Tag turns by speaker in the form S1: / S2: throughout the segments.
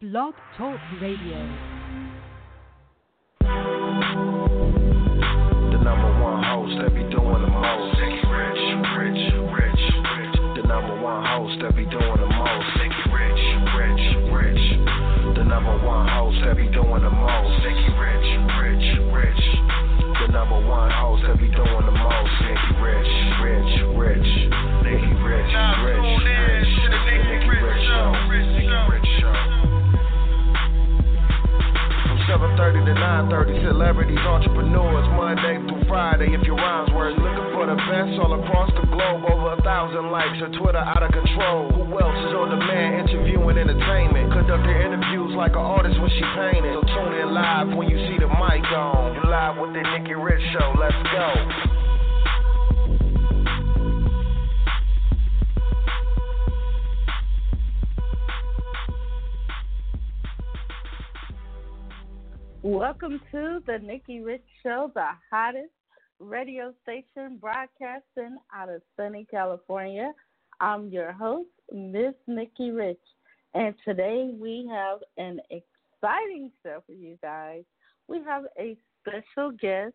S1: Blog Talk Radio.
S2: The number one host that be doing the most. Rich, Rich, Rich, Rich. The number one host that be doing the most. Rich, Rich, Rich. The number one host that be doing the most. Rich, Rich, Rich. The number one host that be doing the most. 7:30 to 9:30, celebrities, entrepreneurs, Monday through Friday. If your rhymes were looking for the best all across the globe, over a thousand likes, your Twitter out of control. Who else is on demand, interviewing entertainment, conducting interviews like an artist when she painted. So tune in live when you see the mic on. You live with the Nikki Rich Show. Let's go.
S3: Welcome to the Nikki Rich Show, the hottest radio station broadcasting out of sunny California. I'm your host, Miss Nikki Rich, and today we have an exciting show for you guys. We have a special guest.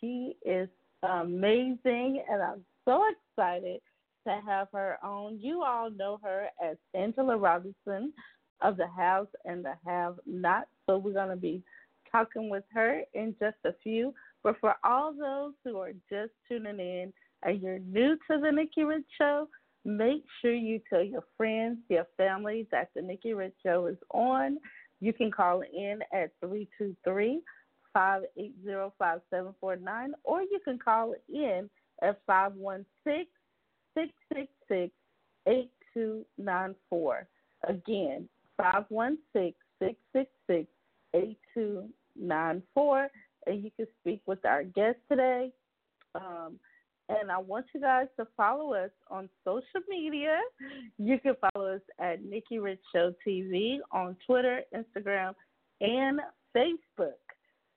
S3: She is amazing, and I'm so excited to have her on. You all know her as Angela Robinson of the Haves and the Have Not. So we're going to be talking with her in just a few. But for all those who are just tuning in and you're new to the Nikki Rich Show, make sure you tell your friends, your family that the Nikki Rich Show is on. You can call in at 323 580 5749 or you can call in at 516 666 8294. Again, 516 666 8294. And you can speak with our guest today. Um, and I want you guys to follow us on social media. You can follow us at Nikki Rich Show TV on Twitter, Instagram, and Facebook.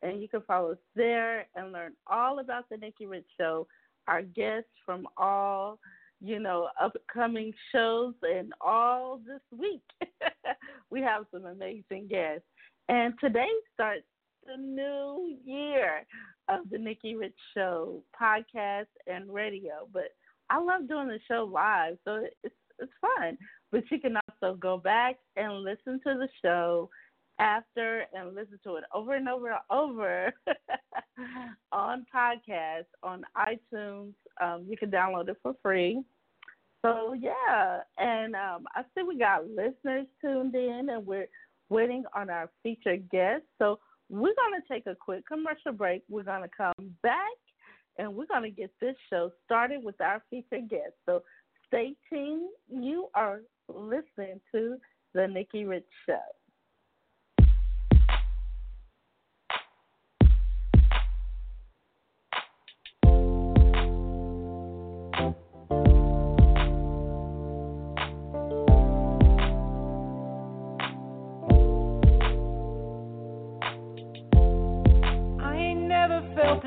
S3: And you can follow us there and learn all about the Nikki Rich Show, our guests from all, you know, upcoming shows and all this week. we have some amazing guests. And today starts the new year of the Nikki Rich Show podcast and radio. But I love doing the show live, so it's it's fun. But you can also go back and listen to the show after and listen to it over and over and over on podcast on iTunes. Um, you can download it for free. So yeah, and um, I see we got listeners tuned in, and we're waiting on our featured guest. So we're going to take a quick commercial break. We're going to come back and we're going to get this show started with our featured guest. So stay tuned. You are listening to The Nikki Rich Show.
S4: Felt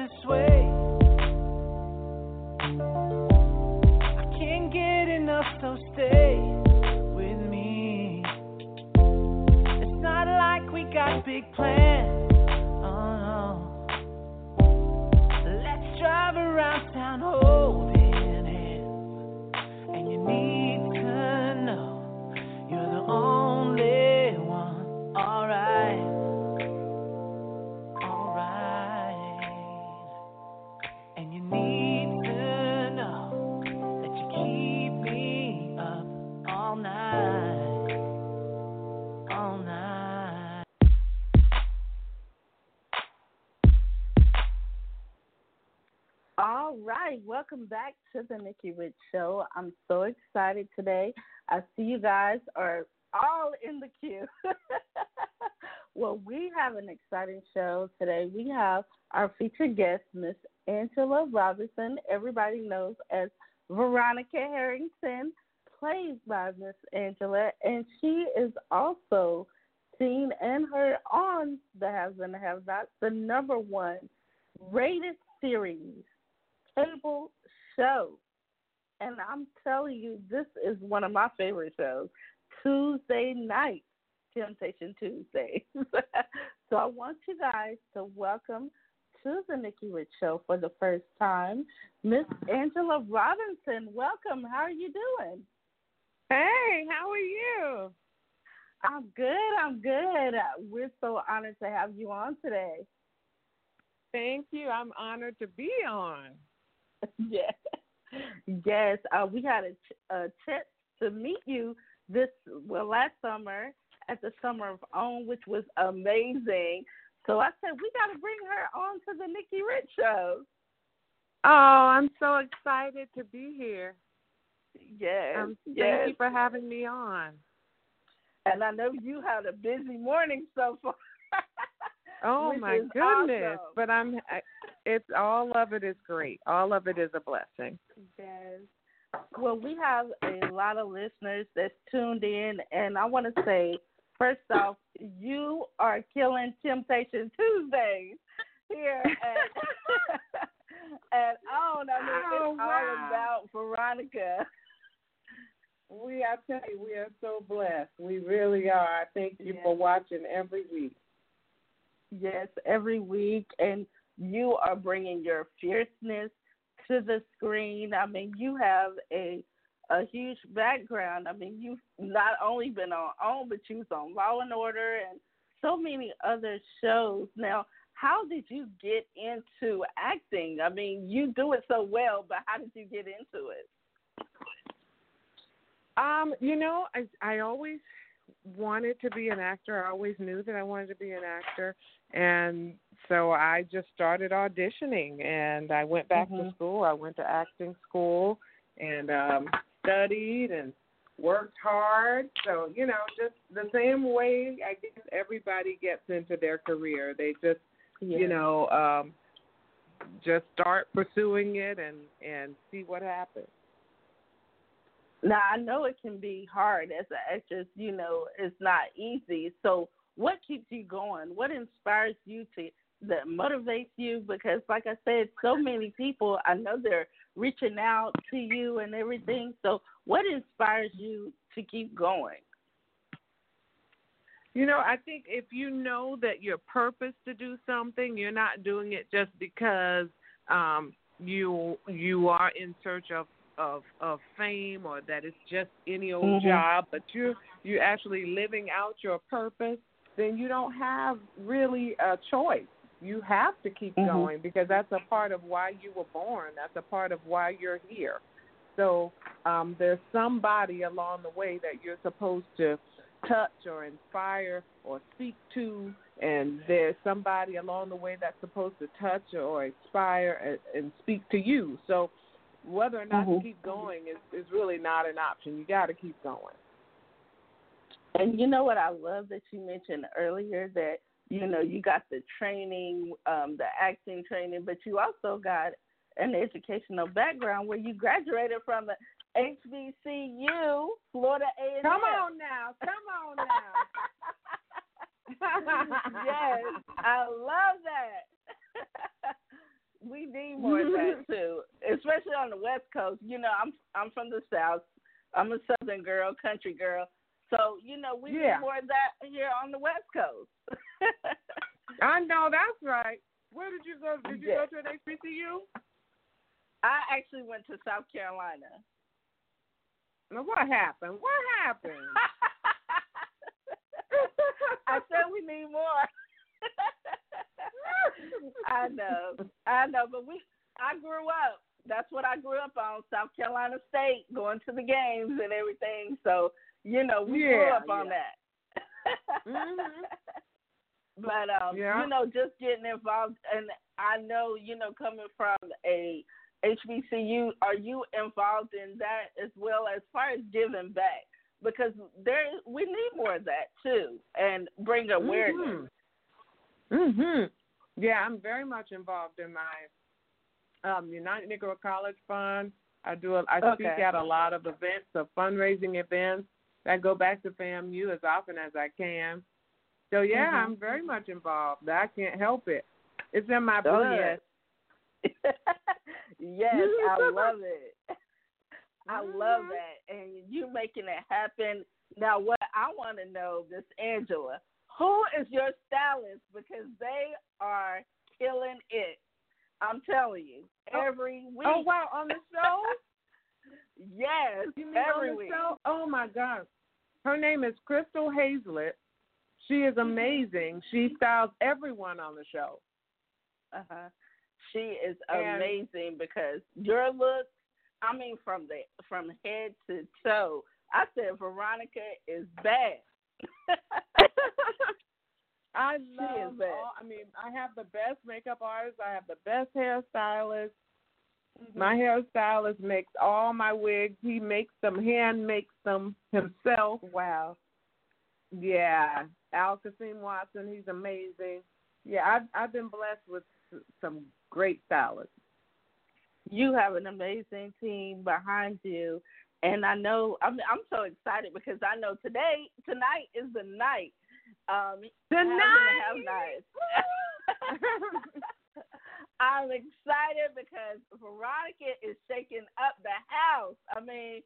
S3: welcome back to the Nikki Rich Show. I'm so excited today. I see you guys are all in the queue. well, we have an exciting show today. We have our featured guest, Miss Angela Robinson. Everybody knows as Veronica Harrington, plays by Miss Angela, and she is also seen and heard on the Haves and Have Nots, the number one rated series cable show. And I'm telling you, this is one of my favorite shows. Tuesday night. Temptation Tuesday. so I want you guys to welcome to the Nikki Rich Show for the first time, Miss Angela Robinson. Welcome. How are you doing?
S5: Hey, how are you?
S3: I'm good. I'm good. Uh, we're so honored to have you on today.
S5: Thank you. I'm honored to be on.
S3: yes. Yes. Uh, we had a, a chance to meet you this, well, last summer at the Summer of Own, which was amazing. So I said, we got to bring her on to the Nikki Rich Show.
S5: Oh, I'm so excited to be here.
S3: Yes.
S5: Um,
S3: yes.
S5: Thank you for having me on.
S3: And I know you had a busy morning so far.
S5: oh my goodness!
S3: Awesome.
S5: But I'm. It's all of it is great. All of it is a blessing.
S3: Yes. Well, we have a lot of listeners that's tuned in, and I want to say, first off, you are killing Temptation Tuesdays here at at OWN. I mean,
S5: Oh,
S3: it's
S5: wow.
S3: all about Veronica.
S5: We, I tell you, we are so blessed. We really are. I thank you
S3: Yes.
S5: for watching every week.
S3: Yes, every week, and you are bringing your fierceness to the screen. I mean, you have a a huge background. I mean, you've not only been on OWN, but you was on Law and Order and so many other shows. Now, how did you get into acting? I mean, you do it so well, but how did you get into it?
S5: Um, you know, I I always wanted to be an actor. I always knew that I wanted to be an actor, and so I just started auditioning. And I went back to
S3: Mhm.
S5: school. I went to acting school and um studied and worked hard. So you know, just the same way I guess everybody gets into their career. They just you know um just start pursuing it and and see what happens.
S3: Now I know it can be hard as an actress. You know, it's not easy. So, what keeps you going? What inspires you to that motivates you? Because, like I said, so many people I know they're reaching out to you and everything. So, what inspires you to keep going?
S5: You know, I think if you know that your purpose to do something, you're not doing it just because um you you are in search of of of fame or that it's just any old
S3: Mhm.
S5: job, but you're you're actually living out your purpose, then you don't have really a choice. You have to keep
S3: Mhm.
S5: going because that's a part of why you were born. That's a part of why you're here. So um, there's somebody along the way that you're supposed to touch or inspire or speak to, and there's somebody along the way that's supposed to touch or inspire and, and speak to you. So whether or not
S3: Mhm.
S5: to keep going is, is really not an option. You got to keep going.
S3: And you know what I love that you mentioned earlier that you know you got the training, um, the acting training, but you also got an educational background where you graduated from the HBCU, Florida A and
S5: Come on now, come on now.
S3: yes, I love that. we need more of that too, especially on the West Coast. You know, I'm I'm from the South. I'm a Southern girl, country girl. So you know, we
S5: Yeah.
S3: need more of that here on the West Coast.
S5: I know that's right. Where did you go? Did you
S3: Yeah.
S5: go to an HBCU?
S3: I actually went to South Carolina.
S5: Now, what happened? What happened?
S3: I said we need more. I know, I know, but we. I grew up. That's what I grew up on. South Carolina State, going to the games and everything. So you know, we grew
S5: Yeah,
S3: up on
S5: yeah.
S3: that.
S5: Mhm.
S3: But um,
S5: Yeah.
S3: you know, just getting involved, and I know, you know, coming from a HBCU, are you involved in that as well as far as giving back? Because there, we need more of that too, and bring awareness.
S5: Mhm. Mhm. Yeah, I'm very much involved in my um, United Negro College Fund. I do. A, I speak at a lot of events, of fundraising events. I go back to FAMU as often as I can. So yeah,
S3: Mhm.
S5: I'm very much involved. I can't help it. It's in my
S3: Oh,
S5: blood.
S3: yes. yes, I love it. I love that, and you making it happen. Now, what I want to know, Miss Angela, who is your stylist? Because they are killing it. I'm telling you,
S5: Oh.
S3: every week.
S5: Oh wow, on the show?
S3: yes, every week.
S5: Oh my God. Her name is Crystal Hazlett. She is
S3: Mm-hmm.
S5: amazing. She styles everyone on the show.
S3: Uh-huh. She is
S5: And-
S3: amazing because your look, I mean, from the from head to toe. I said Veronica is bad.
S5: I love all, I mean, I have the best makeup artist. I have the best hairstylist.
S3: Mm-hmm.
S5: My hairstylist makes all my wigs. He makes them, hand makes them himself.
S3: wow.
S5: Yeah, Al Kasim Watson, he's amazing. Yeah, I've I've been blessed with some great stylists.
S3: You have an amazing team behind you. And I know I'm I'm so excited because I know today tonight is the night. Um
S5: Tonight.
S3: I'm excited because Veronica is shaking up the house. I mean,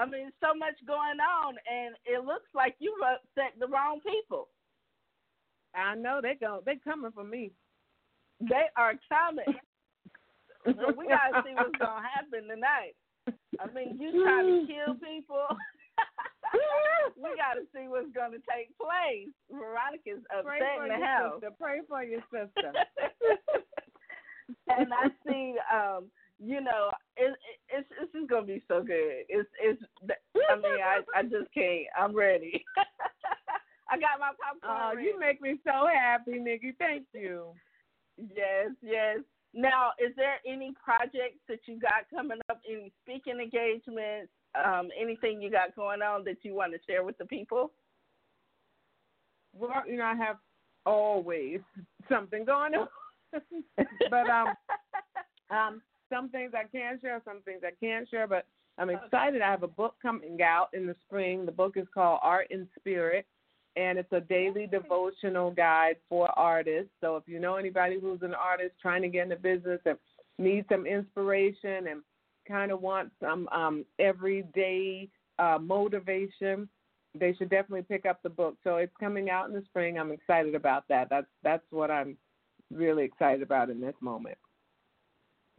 S3: I mean, so much going on, and it looks like you've upset the wrong people.
S5: I know they go they coming for me.
S3: They are coming. so we gotta see what's gonna happen tonight. I mean, you trying to kill people. we gotta see what's gonna take place. Veronica's
S5: Pray
S3: upset
S5: for
S3: in the
S5: your
S3: house.
S5: sister. Pray for your sister.
S3: and I see, um, you know, it, it, it's this is gonna be so good. It's it's. I mean, I I just can't. I'm ready. I got my popcorn.
S5: Oh,
S3: ready.
S5: you make me so happy, Nikki. Thank you.
S3: Yes, yes. Now, is there any projects that you got coming up? Any speaking engagements? Um, anything you got going on that you want to share with the people?
S5: Well, you know, I have always something going on. But um um some things I can share, some things I can't share, but I'm excited. I have a book coming out in the spring. The book is called Art in Spirit and it's a daily devotional guide for artists. So if you know anybody who's an artist trying to get into business and needs some inspiration and kind of want some um everyday uh motivation, they should definitely pick up the book. So it's coming out in the spring. I'm excited about that. That's that's what I'm really excited about in this moment.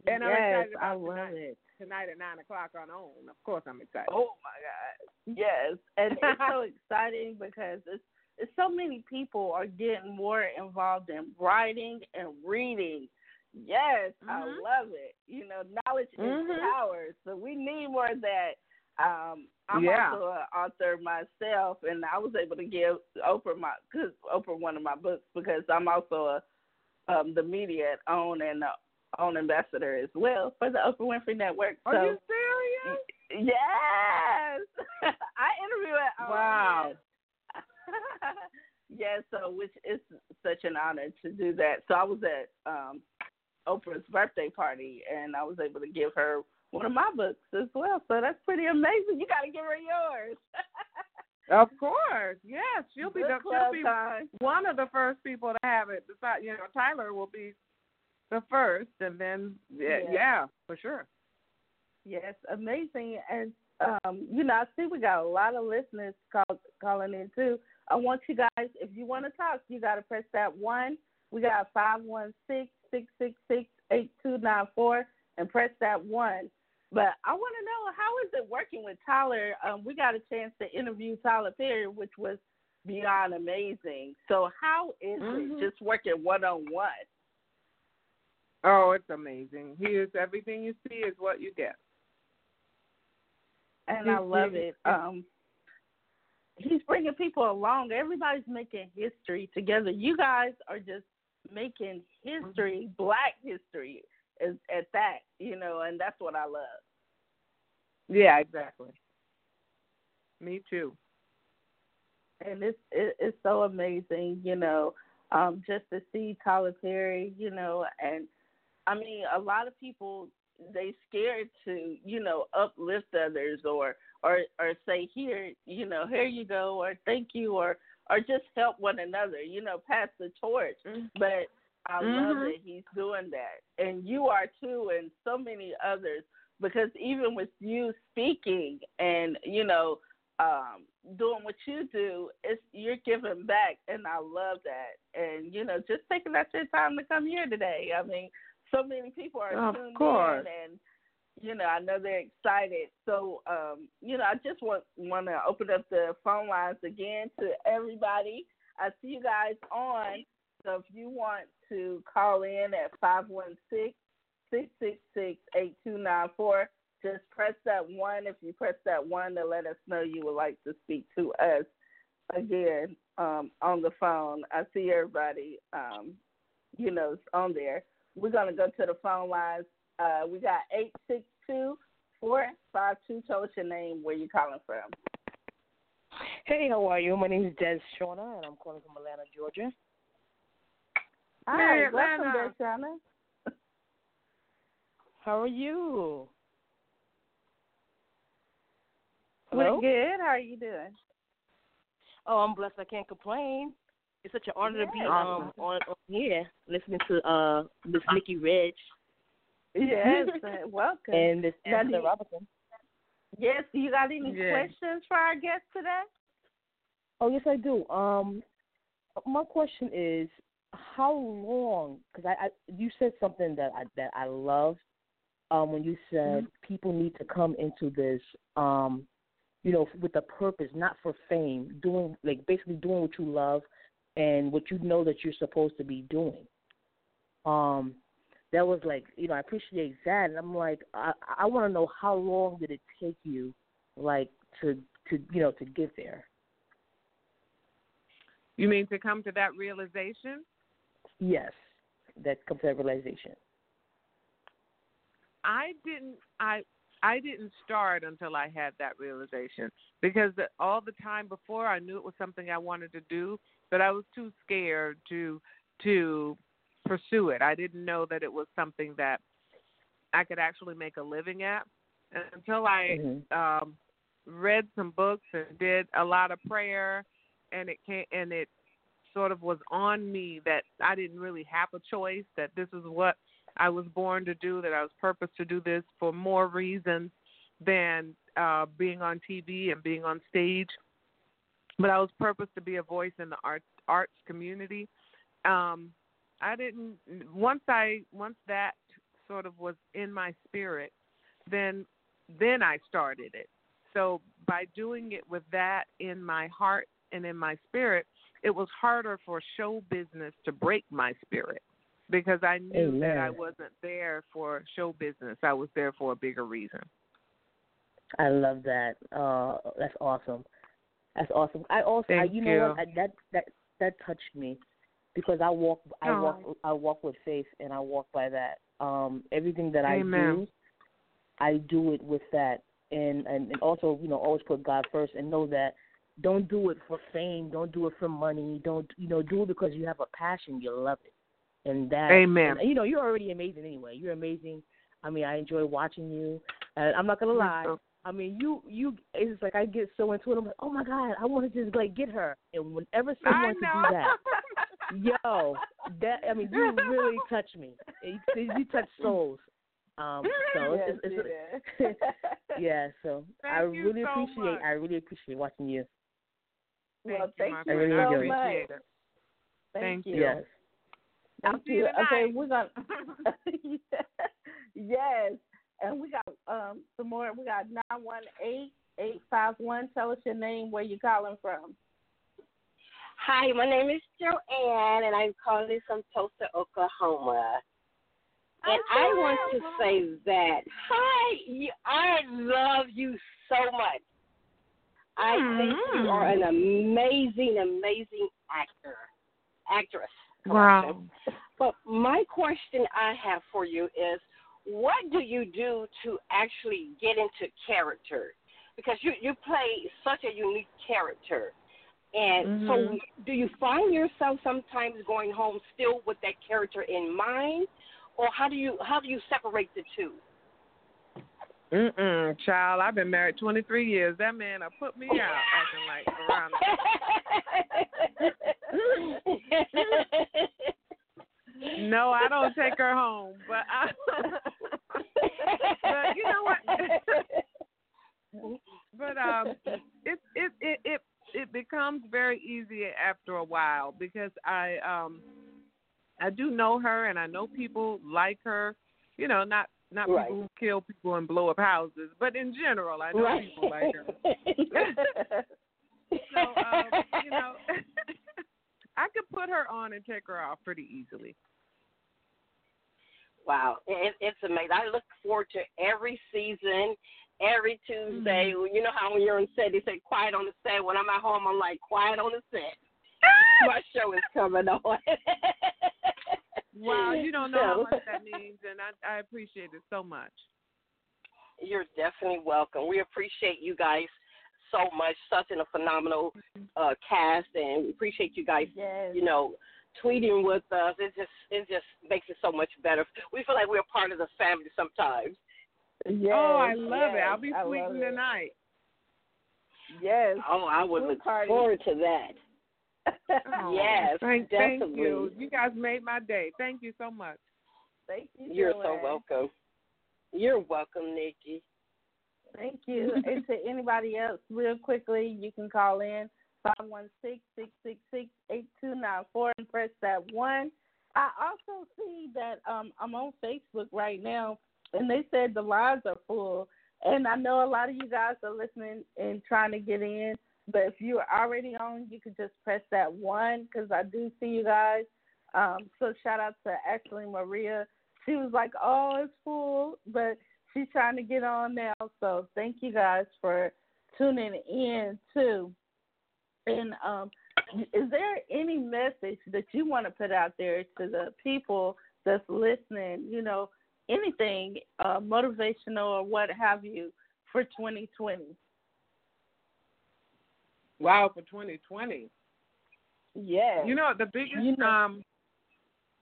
S5: And I'm
S3: yes,
S5: excited
S3: I love
S5: tonight.
S3: it.
S5: Tonight at nine o'clock on OWN. Of course, I'm excited.
S3: Oh my God! Yes, and it's so exciting because it's it's so many people are getting more involved in writing and reading. Yes, I
S5: Mhm.
S3: love it. You know, knowledge
S5: Mhm.
S3: is power, so we need more of that. Um, I'm
S5: Yeah.
S3: also an author myself, and I was able to give Oprah my cause Oprah one of my books because I'm also a um, the media at OWN and uh, OWN ambassador as well for the Oprah Winfrey Network.
S5: Are
S3: so
S5: you serious?
S3: Yes, I interview at.
S5: Wow.
S3: yes, so which is such an honor to do that. So I was at um Oprah's birthday party, and I was able to give her one of my books as well. So that's pretty amazing. You got to give her yours.
S5: Of course, yes. She'll be the she'll be
S3: time.
S5: one of the first people to have it. Besides, you know, Tyler will be the first, and then yeah,
S3: Yeah.
S5: yeah for sure.
S3: Yes, amazing. And um, you know, I see we got a lot of listeners call, calling in too. I want you guys, if you want to talk, you got to press that one. We got five one six six six six eight two nine four, and press that one. But I want to know how is it working with Tyler? Um, we got a chance to interview Tyler Perry, which was beyond amazing. So how is
S5: Mhm.
S3: it just working one on one?
S5: Oh, it's amazing. He is everything you see is what you get.
S3: and I love it. Um, he's bringing people along. Everybody's making history together. You guys are just making history, Black history, is at that. You know, and that's what I love.
S5: Yeah, exactly. Me too.
S3: And it's it, it's so amazing. You know, um, just to see Tyler Perry. You know, and I mean, a lot of people they scared to you know uplift others or or or say here you know here you go or thank you or or just help one another you know pass the torch but i love
S5: Mhm.
S3: that he's doing that and you are too and so many others because even with you speaking and you know um doing what you do, it's you're giving back, and I love that. And you know, just taking out your time to come here today. I mean, so many people are
S5: Of
S3: tuned
S5: course.
S3: in, and you know, I know they're excited. So, um, you know, I just want want to open up the phone lines again to everybody. I see you guys on. So if you want to call in at five one six six six six eight two nine four, just press that one. If you press that one to let us know you would like to speak to us again um, on the phone. I see everybody, um, you know, on there. We're gonna go to the phone lines. Uh, we got eight six two four five two. Tell us your name, where you calling from.
S6: Hey, how are you? My name is Des Shona, and I'm calling from Atlanta, Georgia.
S3: Hi,
S5: Hey,
S3: welcome. Deshana.
S6: How are you?
S3: We're good. How are you doing?
S6: Oh, I'm blessed. I can't complain. It's such an honor to be
S3: Yeah.
S6: um on, on here listening to uh Miss Nikki Rich
S3: Yes, welcome.
S6: and Miss Angela Robinson.
S3: yes, you got any
S5: Yeah.
S3: questions for our guest today?
S6: Oh yes, I do. Um, my question is, how long? Because I, I you said something that I that I love. Um, when you said people need to come into this, um, you know, with a purpose, not for fame, doing like basically doing what you love and what you know that you're supposed to be doing. Um, that was like, you know, I appreciate that, and I'm like, I I want to know how long did it take you, like to to you know to get there.
S5: You mean to come to that realization?
S6: Yes, that comes that realization.
S5: I didn't I I didn't start until I had that realization because the, all the time before I knew it was something I wanted to do, but I was too scared to to pursue it. I didn't know that it was something that I could actually make a living at and until I
S6: Mhm.
S5: um read some books and did a lot of prayer and it came and it sort of was on me that I didn't really have a choice that this is what I was born to do that I was purposed to do this for more reasons than uh being on TV and being on stage. But I was purposed to be a voice in the arts arts community. Um I didn't once I once that sort of was in my spirit then then I started it. So by doing it with that in my heart and in my spirit, it was harder for show business to break my spirit because I knew that I wasn't there for show business. I was there for a bigger reason.
S6: I love that. Uh, that's awesome. That's awesome. I also, I,
S5: Thank
S6: you know what? I, that that that touched me because I walk, I
S5: Oh.
S6: walk, I walk with faith, and I walk by that. Um, everything that I do, I do it with that, and, and and also, you know, always put God first, and know that don't do it for fame, don't do it for money, don't you know, do it because you have a passion, you love it, and that.
S5: Amen.
S6: and, you know, you're already amazing anyway. You're amazing. I mean, I enjoy watching you. And I'm not gonna lie. I mean, you you it's like I get so into it. I'm like, oh my god, I want to just like get her. And whenever someone can do that, yo, that I mean, you really touch me. You, you touch souls. Um, so
S3: yes,
S6: it's, it's, it's
S3: did.
S6: yeah. So I
S5: Thank you
S6: really
S5: so
S6: appreciate.
S5: much.
S6: I really appreciate watching you.
S3: Well,
S5: Thank you,
S3: thank
S5: my
S3: you
S5: friend.
S6: really
S5: I
S6: enjoy it.
S3: so much.
S5: it.
S3: Thank,
S5: Thank
S3: you.
S5: you.
S6: Yes.
S3: Thank
S5: I'll see
S3: you.
S5: you
S3: Okay, we're gonna. yes, and we got um some more. We got nine one eight eight five one. Tell us your name, where you calling from.
S7: Hi, my name is Joanne, and I'm calling from Tulsa, Oklahoma. And I want to say that, hi, I love you so much. I think you are an amazing, amazing actor, actress.
S5: Wow.
S7: But my question I have for you is, what do you do to actually get into character? Because you you play such a unique character, and so
S5: Mhm.
S7: do you find yourself sometimes going home still with that character in mind, or how do you how do you separate the two?
S5: Mm-mm, child, I've been married 23 years. That man will put me out acting like Veronica. No, I don't take her home, but I. but you know what? but um, it it it it it becomes very easy after a while because I um I do know her and I know people like her. You know, not not
S7: Right.
S5: people who kill people and blow up houses, but in general, I know
S7: right.
S5: people like her. So um, you know, I could put her on and take her off pretty easily.
S7: Wow, it, it's amazing. I look forward to every season, every Tuesday.
S5: Mm-hmm.
S7: You know how when you're on set, they say quiet on the set. When I'm at home, I'm like quiet on the set. My show is coming on.
S5: Wow, you don't know how much that means, and I, I appreciate it so much.
S7: You're definitely welcome. We appreciate you guys so much. Such a phenomenal uh, cast, and we appreciate you guys.
S3: Yes.
S7: You know, tweeting with us. It just it just makes it so much better. We feel like we're part of the family sometimes.
S3: Yes,
S5: oh, I love it. I'll be tweeting tonight.
S3: Yes.
S7: Oh, I would look
S3: party.
S7: forward to that.
S5: Oh,
S7: Yes,
S5: thank, thank
S7: definitely.
S5: you. You guys made my day. Thank you so much.
S3: Thank you.
S7: You're so welcome. You're welcome, Nikki.
S3: Thank you. and to anybody else, real quickly, you can call in five one six six six six eight two nine four and press that one. I also see that um I'm on Facebook right now, and they said the lines are full. And I know a lot of you guys are listening and trying to get in. But if you're already on, you can just press that one because I do see you guys. Um, so shout out to Ashley Maria. She was like, "Oh, it's full," but she's trying to get on now. So thank you guys for tuning in too. And um, is there any message that you want to put out there to the people that's listening? You know, anything uh, motivational or what have you for 2020?
S5: Wow, for 2020.
S3: Yeah.
S5: You know the biggest
S3: You know-
S5: um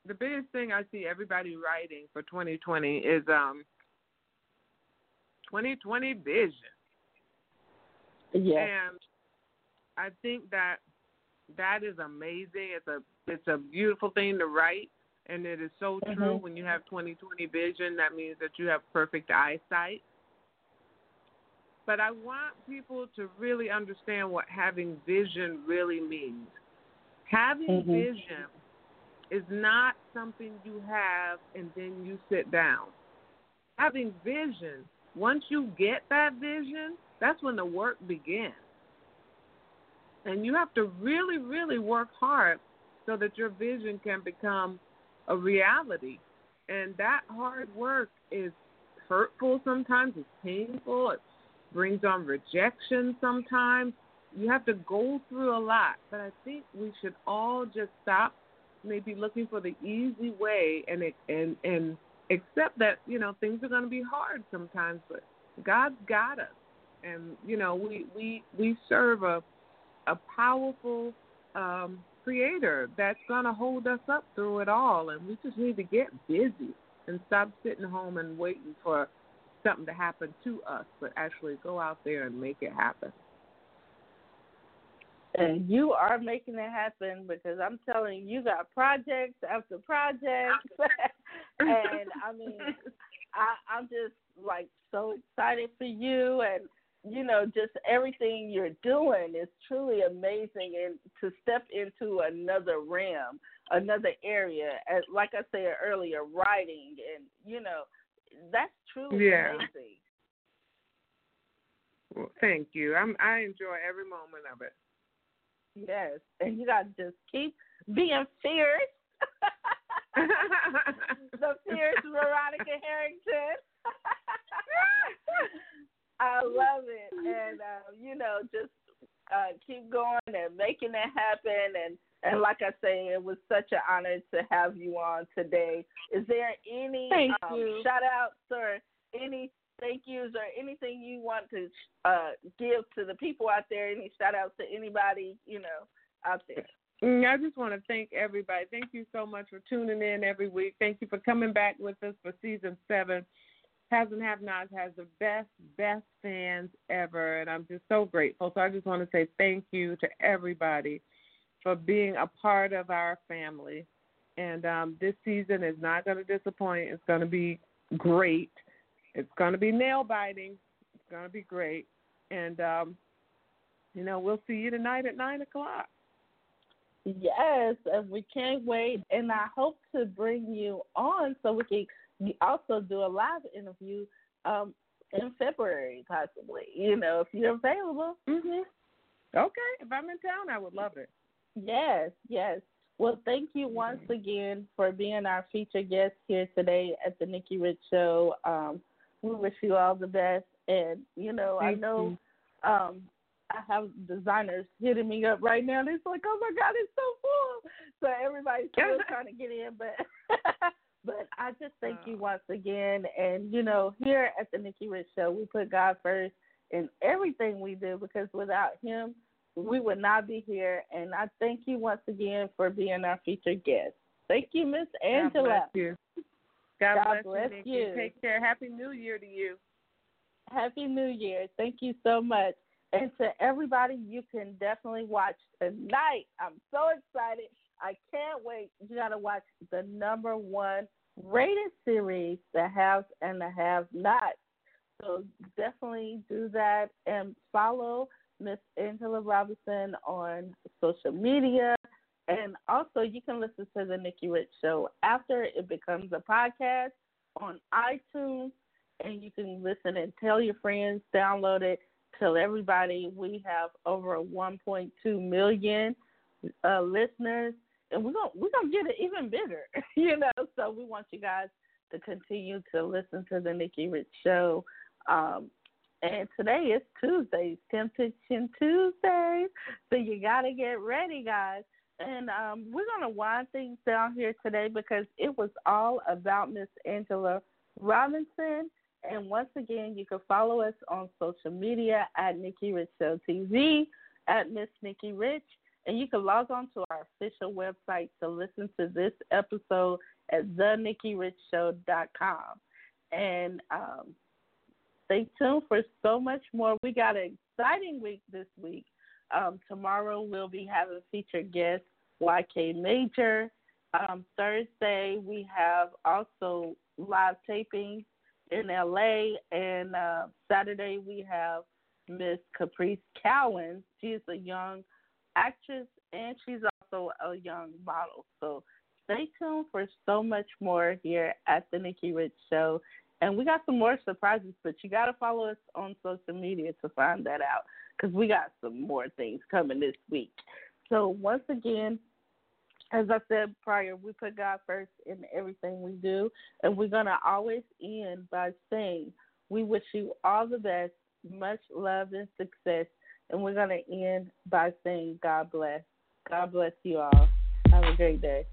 S5: the biggest thing I see everybody writing for 2020 is um 2020 vision.
S3: yeah.
S5: And I think that that is amazing. It's a it's a beautiful thing to write and it is so true
S3: Mhm.
S5: when you have 2020 vision that means that you have perfect eyesight. But I want people to really understand what having vision really means. Having
S3: Mhm.
S5: vision is not something you have and then you sit down. Having vision, once you get that vision, that's when the work begins. And you have to really, really work hard so that your vision can become a reality. And that hard work is hurtful sometimes, it's painful, it brings on rejection sometimes. You have to go through a lot. But I think we should all just stop maybe looking for the easy way and and and accept that, you know, things are going to be hard sometimes, but God's got us. And you know, we we we serve a a powerful um, creator that's going to hold us up through it all. And we just need to get busy and stop sitting home and waiting for something to happen to us, but actually go out there and make it happen.
S3: And you are making it happen because I'm telling you, you got projects after projects. and I mean, I, I'm just like so excited for you and you know, just everything you're doing is truly amazing and to step into another realm, another area, as like I said earlier, writing and you know, that's truly
S5: Yeah.
S3: amazing.
S5: Well, thank you. I'm, I enjoy every moment of it.
S3: Yes. And you gotta just keep being fierce. the fierce Veronica Harrington. I love it, and uh, you know, just uh, keep going and making it happen. And and like I say, it was such an honor to have you on today. Is there any um, shout outs or any thank yous or anything you want to uh, give to the people out there? Any shout outs to anybody you know out there?
S5: Mm, I just want to thank everybody. Thank you so much for tuning in every week. Thank you for coming back with us for season seven. Haves and Have Nots has the best, best fans ever, and I'm just so grateful. So I just want to say thank you to everybody for being a part of our family. And um, this season is not going to disappoint. It's going to be great. It's going to be nail biting. It's going to be great. And, um, you know, we'll see you tonight at 9 o'clock.
S3: Yes, and we can't wait. And I hope to bring you on so we can also do a live interview um, in February, possibly. You know, if you're available.
S5: Mhm. Okay, if I'm in town, I would love it.
S3: Yes, yes. Well, thank you once again for being our featured guest here today at the Nikki Rich Show. Um, we wish you all the best, and you know,
S5: Thank
S3: I know um, I have designers hitting me up right now. They're like, "Oh my God, it's so full!" So everybody's still trying to get in, but but I just thank you uh-huh. once again. And you know, here at the Nikki Rich Show, we put God first in everything we do because without Him, we would not be here. And I thank you once again for being our featured guest. Thank you, Miss Angela.
S5: God bless you. God,
S3: God
S5: bless,
S3: bless
S5: you,
S3: you.
S5: Take care. Happy New Year to you.
S3: Happy New Year. Thank you so much. And to everybody, you can definitely watch tonight. I'm so excited. I can't wait. You got to watch the number one rated series, The Haves and the Have Nots. So definitely do that and follow Miss Angela Robinson on social media. And also, you can listen to the Nikki Rich Show after it becomes a podcast on iTunes and you can listen and tell your friends, download it, tell everybody. We have over 1.2 million uh, listeners, and we're gonna we're gonna get it even bigger, you know. So we want you guys to continue to listen to the Nikki Rich Show. Um, and today is Tuesday, Temptation Tuesday, so you gotta get ready, guys. And um, we're gonna wind things down here today because it was all about Miss Angela Robinson. And once again, you can follow us on social media at Nikki Rich Show TV, at Miss Nikki Rich, and you can log on to our official website to listen to this episode at thenikkirichshow.com. And um, stay tuned for so much more. We got an exciting week this week. Um, tomorrow we'll be having featured guest YK Major. Um, Thursday we have also live taping in LA, and uh, Saturday we have Miss Caprice Cowan. She is a young actress and she's also a young model. So stay tuned for so much more here at the Nikki Rich Show. And we got some more surprises, but you got to follow us on social media to find that out because we got some more things coming this week. So once again, as I said prior, we put God first in everything we do, and we're going to always end by saying, We wish you all the best, much love and success. And we're going to end by saying, God bless. God bless you all. Have a great day.